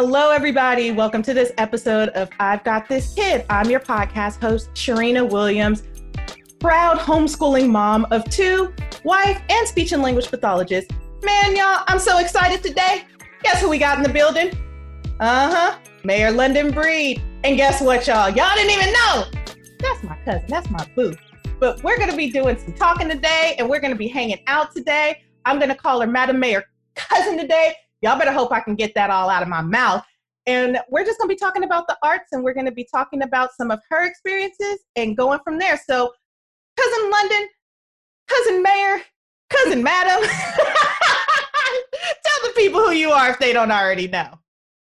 Hello, everybody. Welcome to this episode of I've Got This Kid. I'm your podcast host, Sharina Williams, proud homeschooling mom of two, wife, and speech and language pathologist. Man, y'all, I'm so excited today. Guess who we got in the building? Uh huh, Mayor London Breed. And guess what, y'all? Y'all didn't even know. That's my cousin, that's my boo. But we're gonna be doing some talking today, and we're gonna be hanging out today. I'm gonna call her Madam Mayor cousin today y'all better hope I can get that all out of my mouth. And we're just going to be talking about the arts and we're going to be talking about some of her experiences and going from there. So, Cousin London, Cousin Mayor, Cousin Madam, tell the people who you are if they don't already know.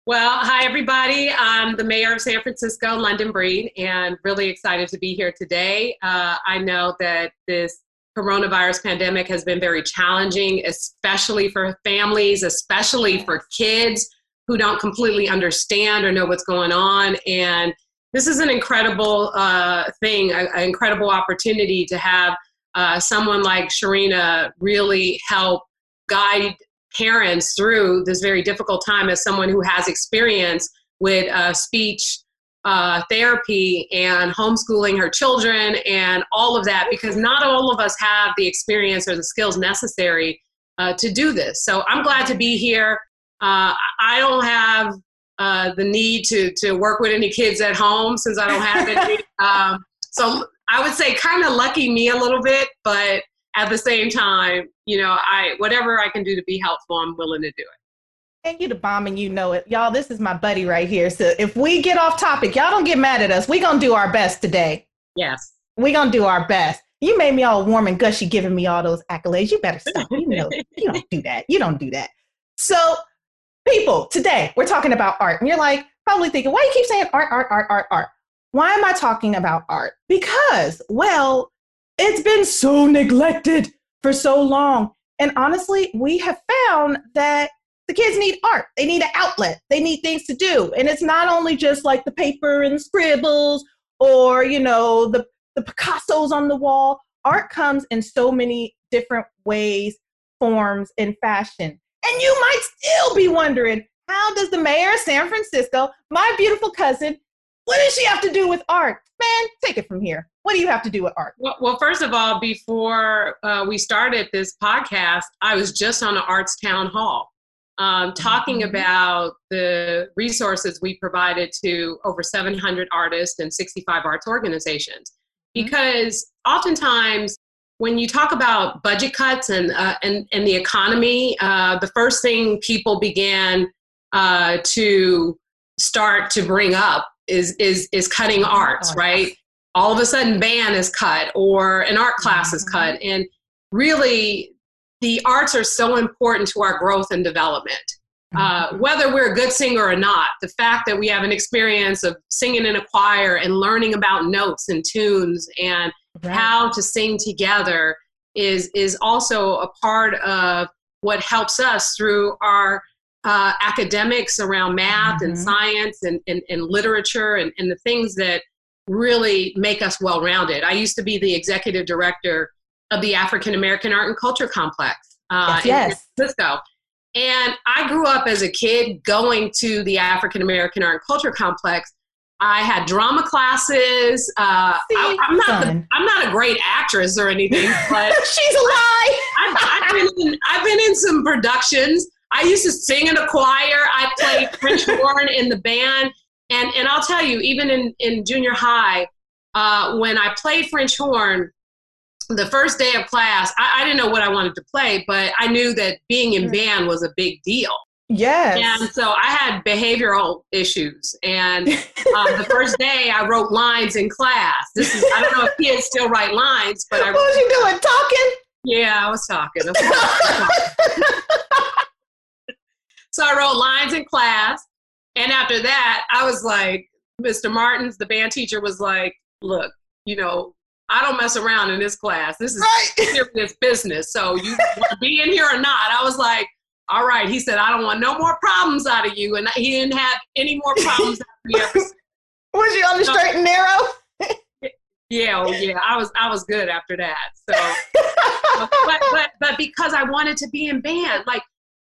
Well, hi, everybody. I'm the mayor of San Francisco, London Breed, and really excited to be here today. Uh, I know that this coronavirus pandemic has been very challenging, especially for families, especially for kids who don't completely understand or know what's going on. And this is an incredible uh, thing, an incredible opportunity to have uh, someone like Sharina really help guide parents through this very difficult time as someone who has experience with uh, speech uh, therapy and homeschooling her children and all of that because not all of us have the experience or the skills necessary uh, to do this. So I'm glad to be here. Uh, I don't have uh, the need to, to work with any kids at home since I don't have any. um, so I would say kind of lucky me a little bit, but at the same time, you know, I whatever I can do to be helpful, I'm willing to do it. And you the bomb and you know it. Y'all, this is my buddy right here. So if we get off topic, y'all don't get mad at us. we going to do our best today. Yes. we going to do our best. You made me all warm and gushy giving me all those accolades. You better stop. You know, you don't do that. You don't do that. So, people, today we're talking about art. And you're like, probably thinking, why you keep saying art, art, art, art, art? Why am I talking about art? Because, well, it's been so neglected for so long. And honestly, we have found that the kids need art. They need an outlet. They need things to do. And it's not only just like the paper and scribbles or, you know, the, the Picassos on the wall. Art comes in so many different ways, forms, and fashion. And you might still be wondering, how does the mayor of San Francisco, my beautiful cousin, what does she have to do with art? Man, take it from here. What do you have to do with art? Well, well first of all, before uh, we started this podcast, I was just on an arts town hall um, talking mm-hmm. about the resources we provided to over 700 artists and 65 arts organizations. Mm-hmm. Because oftentimes, when you talk about budget cuts and, uh, and, and the economy, uh, the first thing people began uh, to start to bring up is, is, is cutting arts, right? All of a sudden, band is cut or an art class is mm-hmm. cut. And really, the arts are so important to our growth and development. Uh, mm-hmm. whether we're a good singer or not, the fact that we have an experience of singing in a choir and learning about notes and tunes and right. how to sing together is is also a part of what helps us through our uh, academics around math mm-hmm. and science and, and, and literature and, and the things that really make us well rounded. I used to be the executive director of the African American Art and Culture Complex uh, yes, yes. in San Francisco. And I grew up as a kid going to the African American Art and Culture Complex. I had drama classes. Uh, See, I, am not the, I'm not a great actress or anything, but she's a lie. I've, I've, been in, I've been in some productions. I used to sing in a choir. I played French horn in the band, and and I'll tell you, even in in junior high, uh, when I played French horn, the first day of class, I, I, didn't know what I wanted to play, but I knew that being in band was a big deal. Yes. And so I had behavioral issues. And um, the first day I wrote lines in class. This is, I don't know if kids still write lines, but I. What was you doing? Talking? Yeah, I was talking. I was talking. so I wrote lines in class. And after that, I was like, Mr. Martins, the band teacher, was like, look, you know, I don't mess around in this class. This is right. serious business. So you want to be in here or not? I was like, all right. He said, I don't want no more problems out of you. And he didn't have any more problems after Was you on the so, straight and narrow? yeah, oh, yeah. I was I was good after that. So but, but but because I wanted to be in band, like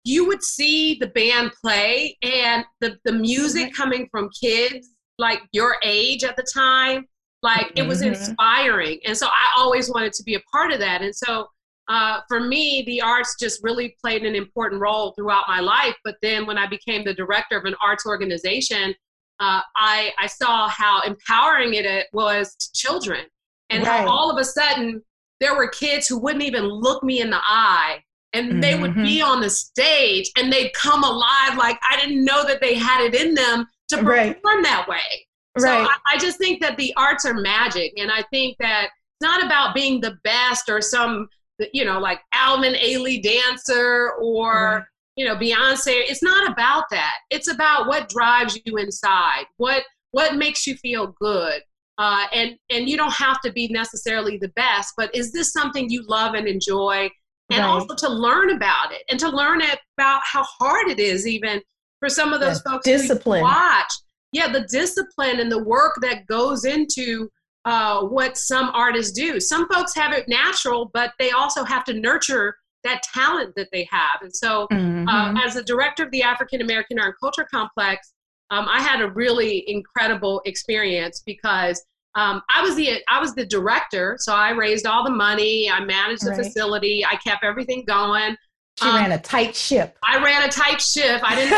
you would see the band play and the, the music mm-hmm. coming from kids like your age at the time, like it was mm-hmm. inspiring. And so I always wanted to be a part of that. And so uh, for me, the arts just really played an important role throughout my life. But then when I became the director of an arts organization, uh, I, I saw how empowering it was to children and right. how all of a sudden there were kids who wouldn't even look me in the eye and mm-hmm. they would be mm-hmm. on the stage and they'd come alive like I didn't know that they had it in them to perform right. that way. So. I, I just think that the arts are magic, and I think that it's not about being the best or some you know like Alvin Ailey dancer or right. you know Beyonce. It's not about that. It's about what drives you inside. What what makes you feel good. Uh, and and you don't have to be necessarily the best, but is this something you love and enjoy? And right. also to learn about it and to learn about how hard it is even for some of those folks discipline. watch. Yeah, the discipline and the work that goes into uh, what some artists do. Some folks have it natural, but they also have to nurture that talent that they have. And so, uh, mm-hmm. uh, as a director of the African American Art and Culture Complex, um, I had a really incredible experience because um, I was the I was the director, so I raised all the money, I managed the right. facility, I kept everything going. She um, ran a tight ship. I ran a tight ship. I didn't,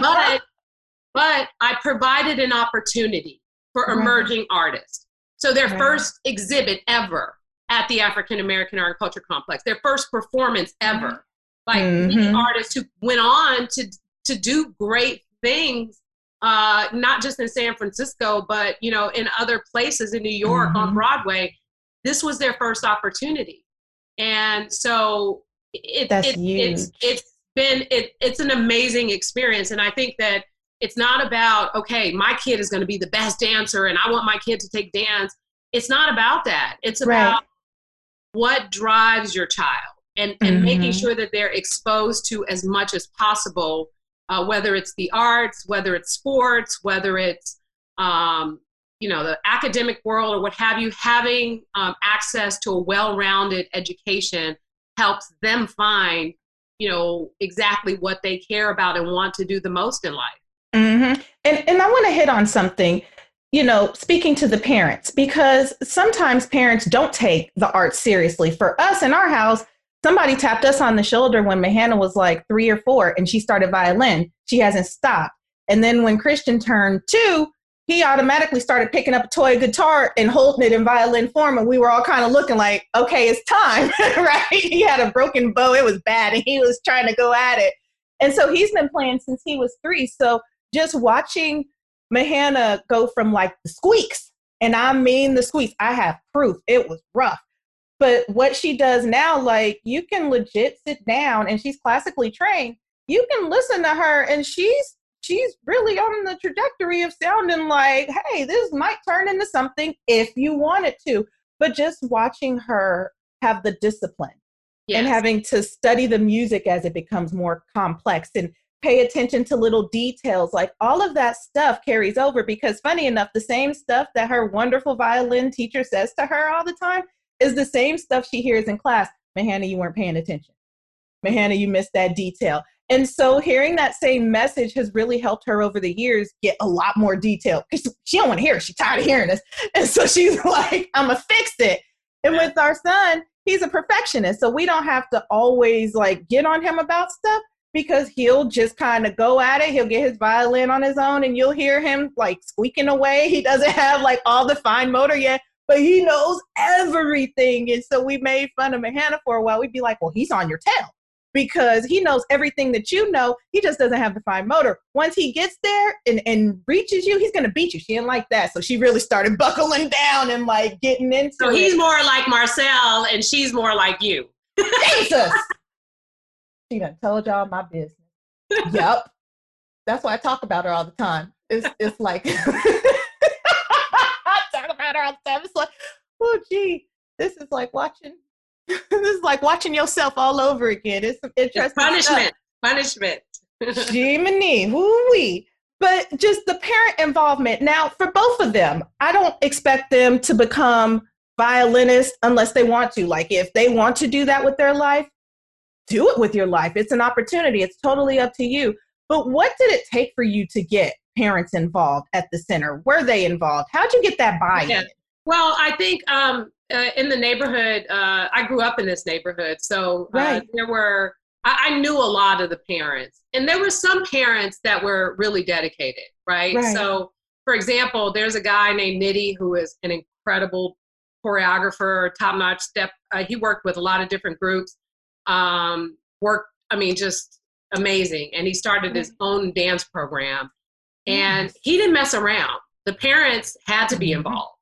but but I provided an opportunity for right. emerging artists. So their right. first exhibit ever at the African American Art and Culture Complex, their first performance ever, like mm-hmm. artists who went on to to do great things, uh, not just in San Francisco, but you know in other places in New York mm-hmm. on Broadway. This was their first opportunity and so it, That's it, huge. it's it's been it, it's an amazing experience and i think that it's not about okay my kid is going to be the best dancer and i want my kid to take dance it's not about that it's about right. what drives your child and, and mm-hmm. making sure that they're exposed to as much as possible uh, whether it's the arts whether it's sports whether it's um, you know the academic world or what have you having um, access to a well-rounded education helps them find you know exactly what they care about and want to do the most in life mm-hmm. and, and i want to hit on something you know speaking to the parents because sometimes parents don't take the art seriously. For us in our house somebody tapped us on the shoulder when Mahana was like three or four and she started violin. She hasn't stopped. And then when christian turned two he automatically started picking up a toy guitar and holding it in violin form and we were all kind of looking like okay it's time right? He had a broken bow. It was bad and he was trying to go at it. And so he's been playing since he was three. So just watching mahana go from like the squeaks and i mean the squeaks i have proof it was rough but what she does now like you can legit sit down and she's classically trained you can listen to her and she's she's really on the trajectory of sounding like, hey, this might turn into something if you want it to. But just watching her have the discipline yes. and having to study the music as it becomes more complex and pay attention to little details, like all of that stuff carries over because, funny enough, the same stuff that her wonderful violin teacher says to her all the time is the same stuff she hears in class. Mahana, you weren't paying attention. Mahana, you missed that detail. And so hearing that same message has really helped her over the years get a lot more detail because she don't want to hear it. She's tired of hearing this. And so she's like, I'm going to fix it. And with our son, he's a perfectionist. So we don't have to always like get on him about stuff because he'll just kind of go at it. He'll get his violin on his own and you'll hear him like squeaking away. He doesn't have like all the fine motor yet, but he knows everything. And so we made fun of Mahana for a while. We'd be like, well, he's on your tail because he knows everything that you know. He just doesn't have the fine motor. Once he gets there and, and reaches you, he's gonna beat you. She didn't like that. So she really started buckling down and like getting into So he's more like Marcel and she's more like you. Jesus. She done told y'all my business. yep. That's why I talk about her all the time. It's it's like I talk about her all the time. It's like, oh gee, this is like watching this is like watching yourself all over again. It's some interesting punishment. Stuff. Punishment. Jiminy, woo But just the parent involvement. Now, for both of them, I don't expect them to become violinists unless they want to. Like, if they want to do that with their life, do it with your life. It's an opportunity. It's totally up to you. But what did it take for you to get parents involved at the center? Were they involved? How'd you get that buy-in? Yeah. Well, I think um, uh, in the neighborhood, uh, I grew up in this neighborhood, so uh, right. there were I, I, knew a lot of the parents, and there were some parents that were really dedicated, right? right. So, for example, there's a guy named Nitty who is an incredible choreographer, top-notch step. Uh, he worked with a lot of different groups. Um, worked, I mean, just amazing, and he started his own dance program, and he didn't mess around. The parents had to be mm-hmm. involved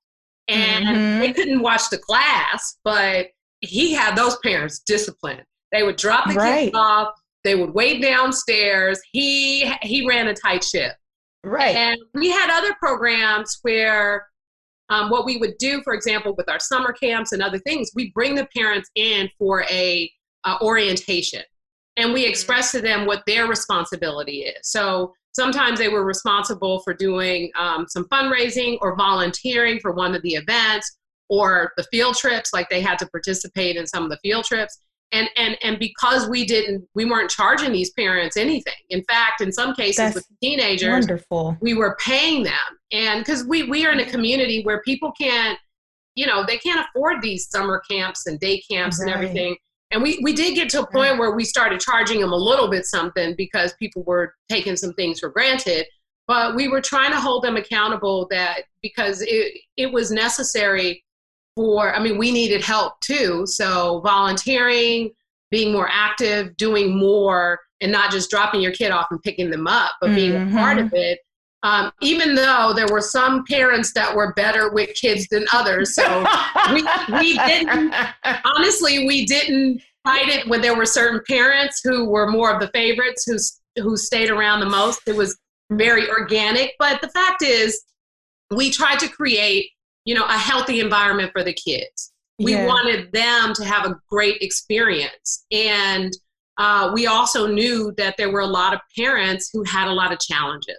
and mm-hmm. they couldn't watch the class, but he had those parents disciplined. They would drop the right. kids off. They would wait downstairs. He he ran a tight ship. Right. And we had other programs where um, what we would do, for example, with our summer camps and other things, we bring the parents in for a uh, orientation, and we express to them what their responsibility is. So Sometimes they were responsible for doing um, some fundraising or volunteering for one of the events or the field trips, like they had to participate in some of the field trips. And, and, and because we didn't, we weren't charging these parents anything. In fact, in some cases That's with teenagers, wonderful. we were paying them. And because we, we are in a community where people can't, you know, they can't afford these summer camps and day camps right. and everything and we, we did get to a point where we started charging them a little bit something because people were taking some things for granted but we were trying to hold them accountable that because it, it was necessary for i mean we needed help too so volunteering being more active doing more and not just dropping your kid off and picking them up but being mm-hmm. a part of it um, even though there were some parents that were better with kids than others. So we, we didn't, honestly, we didn't fight it when there were certain parents who were more of the favorites who, who stayed around the most. It was very organic. But the fact is, we tried to create, you know, a healthy environment for the kids. We yeah. wanted them to have a great experience. And uh, we also knew that there were a lot of parents who had a lot of challenges.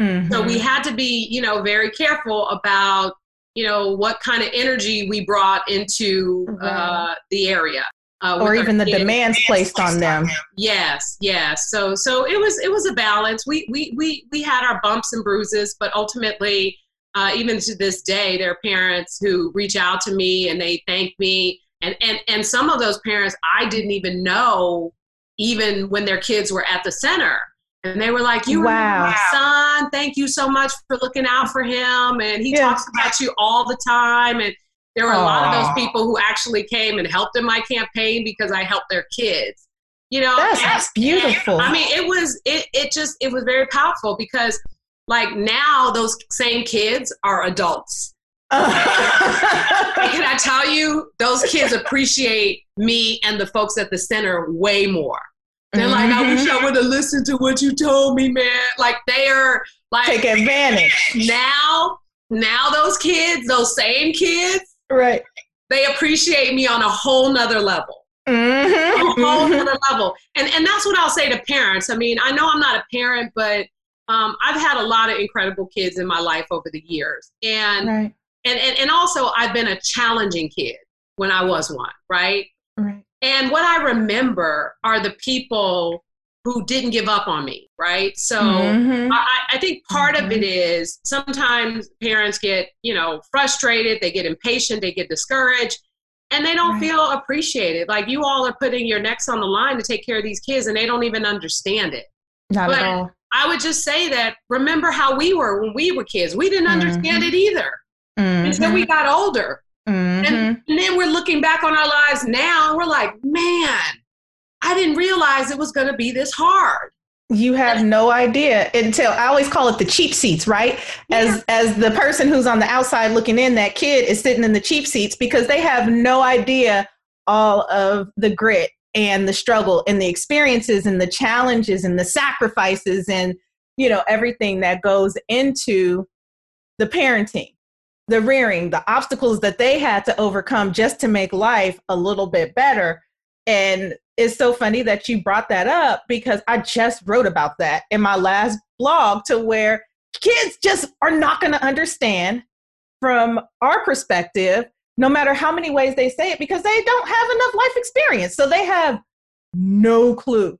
Mm-hmm. So we mm-hmm. had to be, you know, very careful about, you know, what kind of energy we brought into mm-hmm. uh, the area. Uh, or even the demands placed on them. Yes, yes. So, so it was it was a balance. We we we we had our bumps and bruises, but ultimately, uh, even to this day, there are parents who reach out to me and they thank me, and and and some of those parents I didn't even know, even when their kids were at the center and they were like, "You wow. my son. Thank you so much for looking out for him." And he yeah. talks about you all the time. And there were Aww. a lot of those people who actually came and helped in my campaign because I helped their kids. You know, that's, and, that's beautiful. And, I mean, it was it it just it was very powerful because like now those same kids are adults. can I tell you, those kids appreciate me and the folks at the center way more. They're mm-hmm. like, I wish I would have listened to what you told me, man. Like they are like take advantage. Now, now those kids, those same kids, right? They appreciate me on a whole nother level. Mm-hmm. A whole mm-hmm. nother level. And and that's what I'll say to parents. I mean, I know I'm not a parent, but um, I've had a lot of incredible kids in my life over the years. And right. and, and and also I've been a challenging kid when I was one, right? Right. And what I remember are the people who didn't give up on me, right? So mm-hmm. I, I, think part mm-hmm. of it mm-hmm. sometimes parents get, you know, frustrated, they get impatient, they get discouraged, and they don't right. feel appreciated. Like you all are putting your necks on the line to take care of these kids, and they don't even understand it. Not but at all. I would just say that remember how we were when we were kids. We didn't understand mm-hmm. it either until we mm-hmm. got older. Mm-hmm. And, and then we're looking back on our lives now and we're like, man, I didn't realize it was going to be this hard. You have no idea until I always call it the cheap seats, right? As yeah. as the person who's on the outside looking in, that kid is sitting in the cheap seats because they have no idea all of the grit and the struggle and the experiences and the challenges and the sacrifices and you know everything that goes into the parenting the rearing, the obstacles that they had to overcome just to make life a little bit better. And it's so funny that you brought that up because I just wrote about that in my last blog to where kids just are not going to understand from our perspective, no matter how many ways they say it, because they don't have enough life experience. So they have no clue.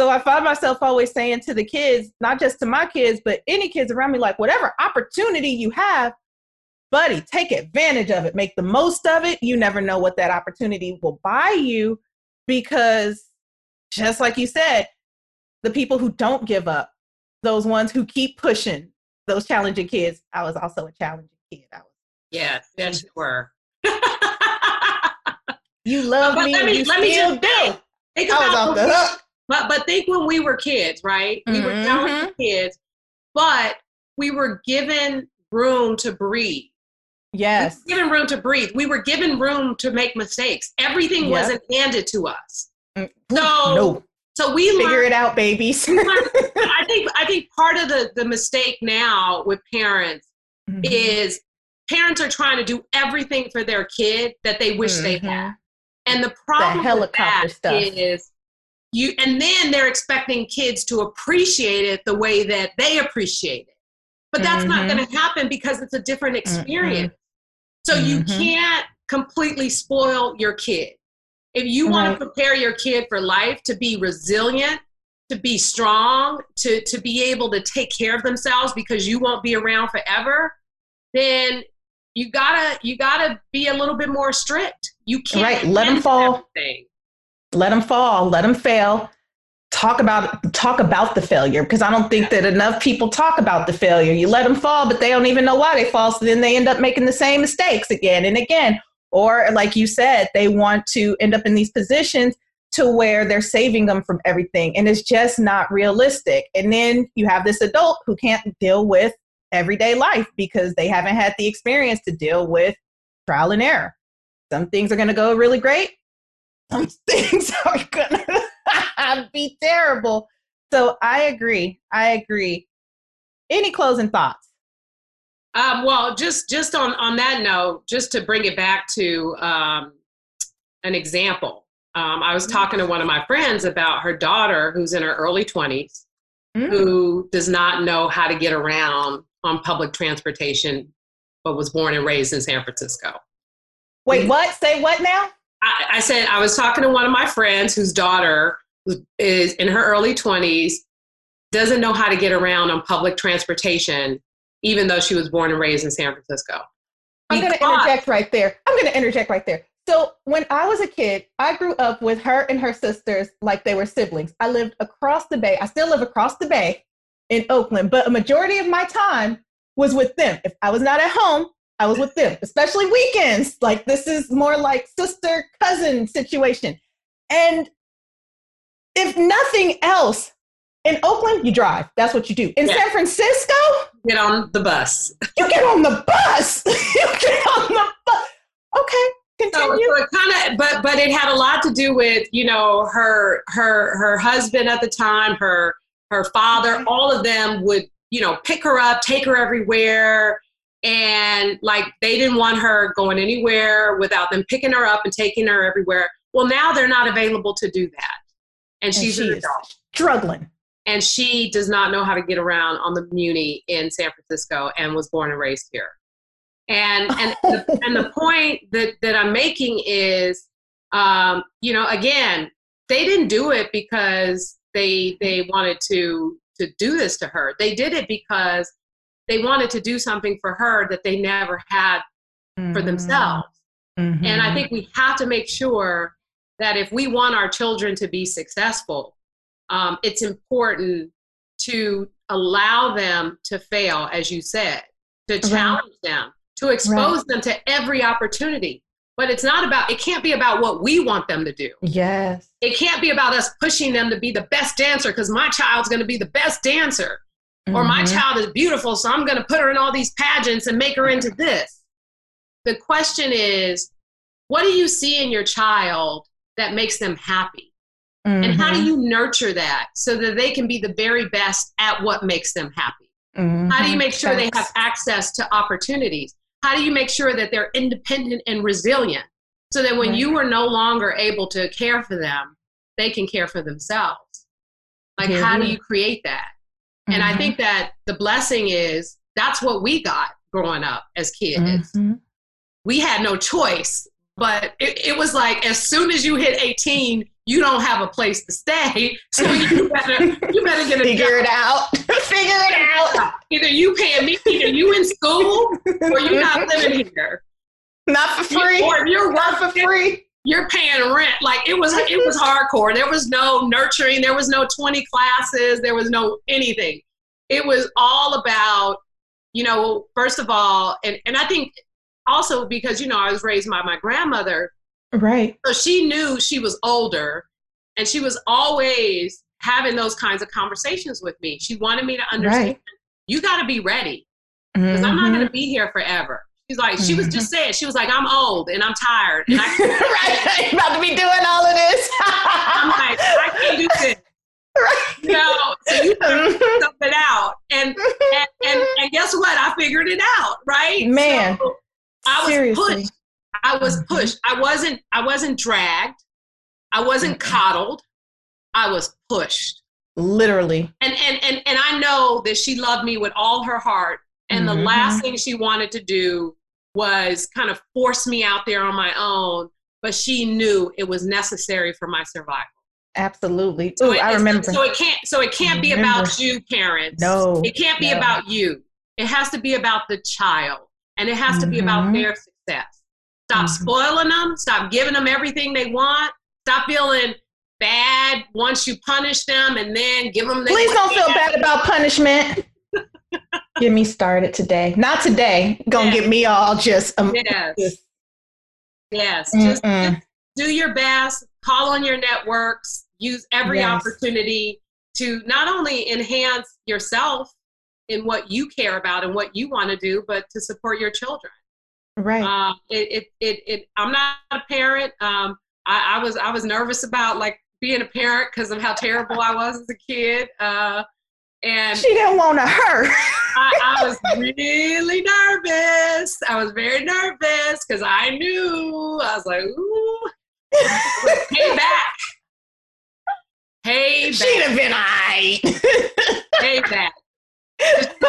So I find myself always saying to the kids, not just to my kids, but any kids around me, like, whatever opportunity you have, buddy, take advantage of it, make the most of it. You never know what that opportunity will buy you because, just like you said, the people who don't give up, those ones who keep pushing, those challenging kids. I was also a challenging kid. I was. Yes, yes, you were. you love but, me. Let me, you let me just do. Think about the hook. But but think when we were kids, right? We mm-hmm. were talented kids, but we were given room to breathe. Yes. We given room to breathe. We were given room to make mistakes. Everything yep. wasn't handed to us. Mm, so no. so we figure learned, it out, babies. I think I think part of the the mistake now with parents mm-hmm. is parents are trying to do everything for their kid that they wish mm-hmm. they had. And the problem the helicopter with that stuff. is you and then they're expecting kids to appreciate it the way that they appreciate it. But that's mm-hmm. not going to happen because it's a different experience. Mm-hmm. So you mm-hmm. can't completely spoil your kid. If you want to prepare your kid for life to be resilient, to be strong, to, to be able to take care of themselves because you won't be around forever, then you gotta you gotta be a little bit more strict. You can't right. Let them fall. Everything. Let them fall. Let them fail. Talk about talk about the failure because I don't think that enough people talk about the failure. You let them fall, but they don't even know why they fall. So then they end up making the same mistakes again and again. Or like you said, they want to end up in these positions to where they're saving them from everything, and it's just not realistic. And then you have this adult who can't deal with everyday life because they haven't had the experience to deal with trial and error. Some things are going to go really great. Some things are going to be terrible. So I agree. I agree. Any closing thoughts? Um, well, just just on on that note, just to bring it back to um, an example, um, I was talking to one of my friends about her daughter, who's in her early twenties, mm. who does not know how to get around on public transportation, but was born and raised in San Francisco. Wait, what? Say what now? I, I said I was talking to one of my friends whose daughter is in her early 20s, doesn't know how to get around on public transportation, even though she was born and raised in San Francisco. I'm going to interject right there. I'm going to interject right there. So when I was a kid, I grew up with her and her sisters like they were siblings. I lived across the bay. I still live across the bay in Oakland, but a majority of my time was with them. If I was not at home, I was with them, especially weekends. Like this is more like sister cousin situation. And if nothing else, in Oakland, you drive. That's what you do. In yeah. San Francisco, get on the bus. you get on the bus. you get on the bus. Okay, continue. So, so kind of, but but it had a lot to do with you know her her her husband at the time, her her father, mm-hmm. all of them would, you know, pick her up, take her everywhere. And like they didn't want her going anywhere without them picking her up and taking her everywhere. Well, now they're not available to do that. And, and she's she struggling. And she does not know how to get around on the Muni in San Francisco and was born and raised here. And and the, and the point that that I'm making is, um, you know, again, they didn't do it because they they wanted to to do this to her. They did it because they wanted to do something for her that they never had mm-hmm. for themselves. Mm-hmm. And I think we have to make sure that if we want our children to be successful, um, it's important to allow them to fail, as you said, to challenge right. them, to expose right. them to every opportunity. But it's not about, it can't be about what we want them to do. Yes. It can't be about us pushing them to be the best dancer because my child's going to be the best dancer. Mm-hmm. Or my mm-hmm. child is beautiful, so I'm going to put her in all these pageants and make her into this. The question is, what do you see in your child that makes them happy? Mm-hmm. And how do mm-hmm. you nurture that so that they can be the very best at what makes them happy? Mm-hmm. How do you make sure they have access to opportunities? How do you make sure that they're independent and resilient so that when you are no longer able to care for them, they can care for themselves? Like, mm-hmm. how do you create that? Mm-hmm. And I mm-hmm. think that the blessing is that's what we got growing up as kids. Mm-hmm. We had no choice but it, it, was like as soon as you hit 18, you don't have a place to stay. So you better you better get a figure job. it out. figure it out. Either you paying me, either you in school or you're not living here. Not for free. Or you're not for free. You're paying rent. Like it was it was hardcore. There was no nurturing, there was no 20 classes, there was no anything. It was all about, you know, first of all, and, and I think also because you know I was raised by my grandmother, right? So she knew she was older, and she was always having those kinds of conversations with me. She wanted me to understand right. you got to be ready because mm-hmm. I'm not going to mm-hmm. be here forever. She's like, she was just mm-hmm. saying, she was like, I'm old and I'm tired. And I right, I'm about to be doing all of this. I'm like, I can't do this. Right. No, so you figure something out, and, and and and guess what? I figured it out, right? Man, so, I was Seriously. pushed. I was mm-hmm. pushed. I wasn't I wasn't dragged. I wasn't mm-hmm. coddled. I was pushed. Literally. And and and and I know that she loved me with all her heart. And mm-hmm. the last thing she wanted to do was kind of force me out there on my own, but she knew it was necessary for my survival. Absolutely. So Ooh, I remember. So it can't so it can't be about you, parents. No. It can't be no. about you. It has to be about the child and it has mm-hmm. to be about mm-hmm. their success. Stop mm-hmm. spoiling them. Stop giving them everything they want. Stop feeling bad once you punish them, and then give them. Please don't feel bad about punishment. get me started today. Not today. Gonna yes. get me all just. Um, yes. Just, yes. Just, just, do your best. Call on your networks. Use every yes. opportunity to not only enhance yourself in what you care about and what you want to do, but to support your children. Right. Um, it, it, it, it, I'm not a parent. Um, I, I was, I was nervous about like being a parent because of how terrible I was as a kid. Uh, and she didn't want to hurt. I, I was really nervous. I was very nervous because I knew I was like, ooh, hey back. Hey back. She'd have been I. hey back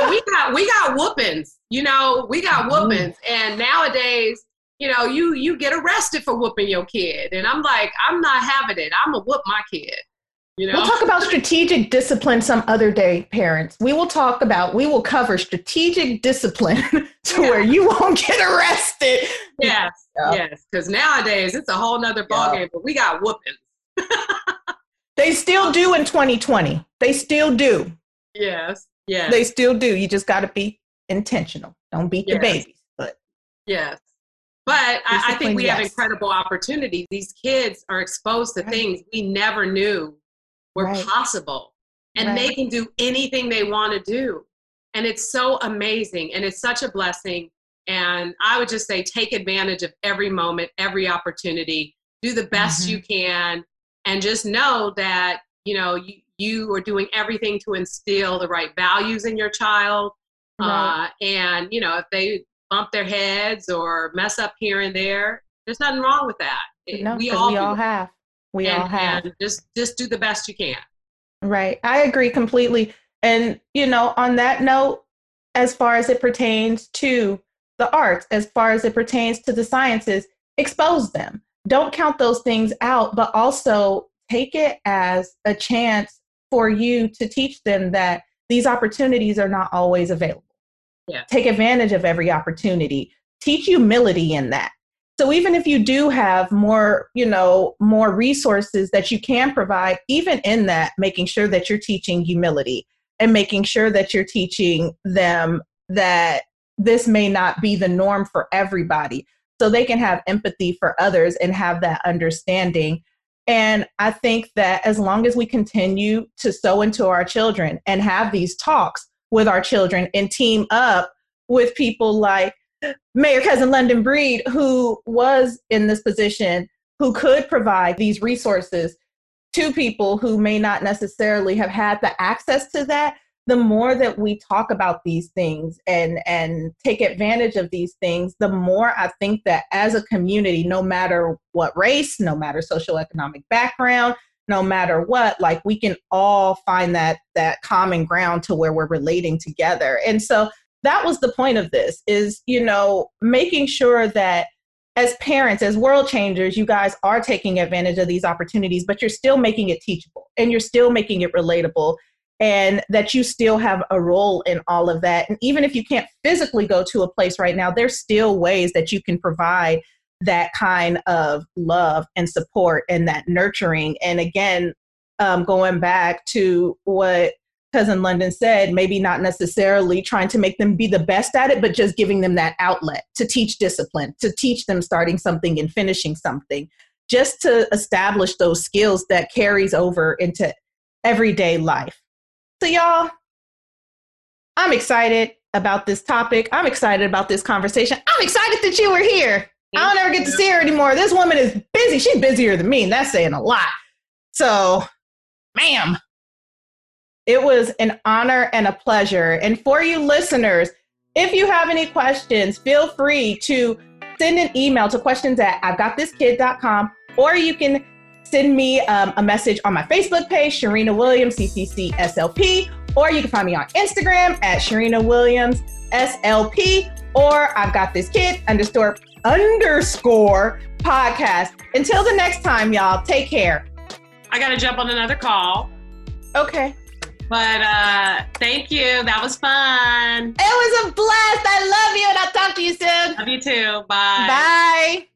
we got we got whoopings. You know, we got mm-hmm. whoopings, and nowadays, you know, you you get arrested for whooping your kid, and I'm like, I'm not having it. I'm gonna whoop my kid. You know? We'll talk about strategic discipline some other day, parents. We will talk about, we will cover strategic discipline to yeah. where you won't get arrested. Yes, yeah. yes. Because nowadays it's a whole nother ballgame, yeah. but we got whoopings. they still do in 2020. They still do. Yes. Yeah. They still do. You just got to be intentional. Don't beat yes. the babies. But yes. But I, I, think we yes. have incredible opportunities. These kids are exposed to right. things we never knew were right. possible. And right. they can do anything they want to do. And it's so amazing. And it's such a blessing. And I would just say take advantage of every moment, every opportunity, do the best mm-hmm. you can, and just know that, you know, you, you are doing everything to instill the right values in your child. Right. Uh, and, you know, if they bump their heads or mess up here and there, there's nothing wrong with that. No, we all, we all have. We and, all have. just, just do the best you can. Right. I agree completely. And, you know, on that note, as far as it pertains to the arts, as far as it pertains to the sciences, expose them. Don't count those things out, but also take it as a chance for you to teach them that these opportunities are not always available. Yeah. Take advantage of every opportunity. Teach humility in that. So even if you do have more, you know, more resources that you can provide, even in that, making sure that you're teaching humility and making sure that you're teaching them that this may not be the norm for everybody so they can have empathy for others and have that understanding and I think that as long as we continue to sow into our children and have these talks with our children and team up with people like Mayor Cousin London Breed, who was in this position, who could provide these resources to people who may not necessarily have had the access to that, the more that we talk about these things and and take advantage of these things the more i think that as a community no matter what race no matter socioeconomic background no matter what like we can all find that that common ground to where we're relating together. And so that was the point of this is you know making sure that as parents, as world changers, you guys are taking advantage of these opportunities, but you're still making it teachable and you're still making it relatable, and that you still have a role in all of that. And even if you can't physically go to a place right now, there's still ways that you can provide that kind of love and support and that nurturing. And again, um, going back to what cousin London said, maybe not necessarily trying to make them be the best at it, but just giving them that outlet to teach discipline, to teach them starting something and finishing something, just to establish those skills that carries over into everyday life. So, y'all, I'm excited about this topic. I'm excited about this conversation. I'm excited that you were here. I don't ever get to see her anymore. This woman is busy. She's busier than me, and that's saying a lot. So, ma'am, it was an honor and a pleasure. And for you listeners, if you have any questions, feel free to send an email to questions at I've got this kid.com, or you can send me um, a message on my Facebook page, Sharina Williams, CCC SLP, or you can find me on Instagram at Sharina Williams SLP, or I've got this kid underscore underscore podcast. Until the next time, y'all, take care. I got to jump on another call. Okay. But uh thank you. That was fun. It was a blast. I love you and I'll talk to you soon. Love you too. Bye. Bye.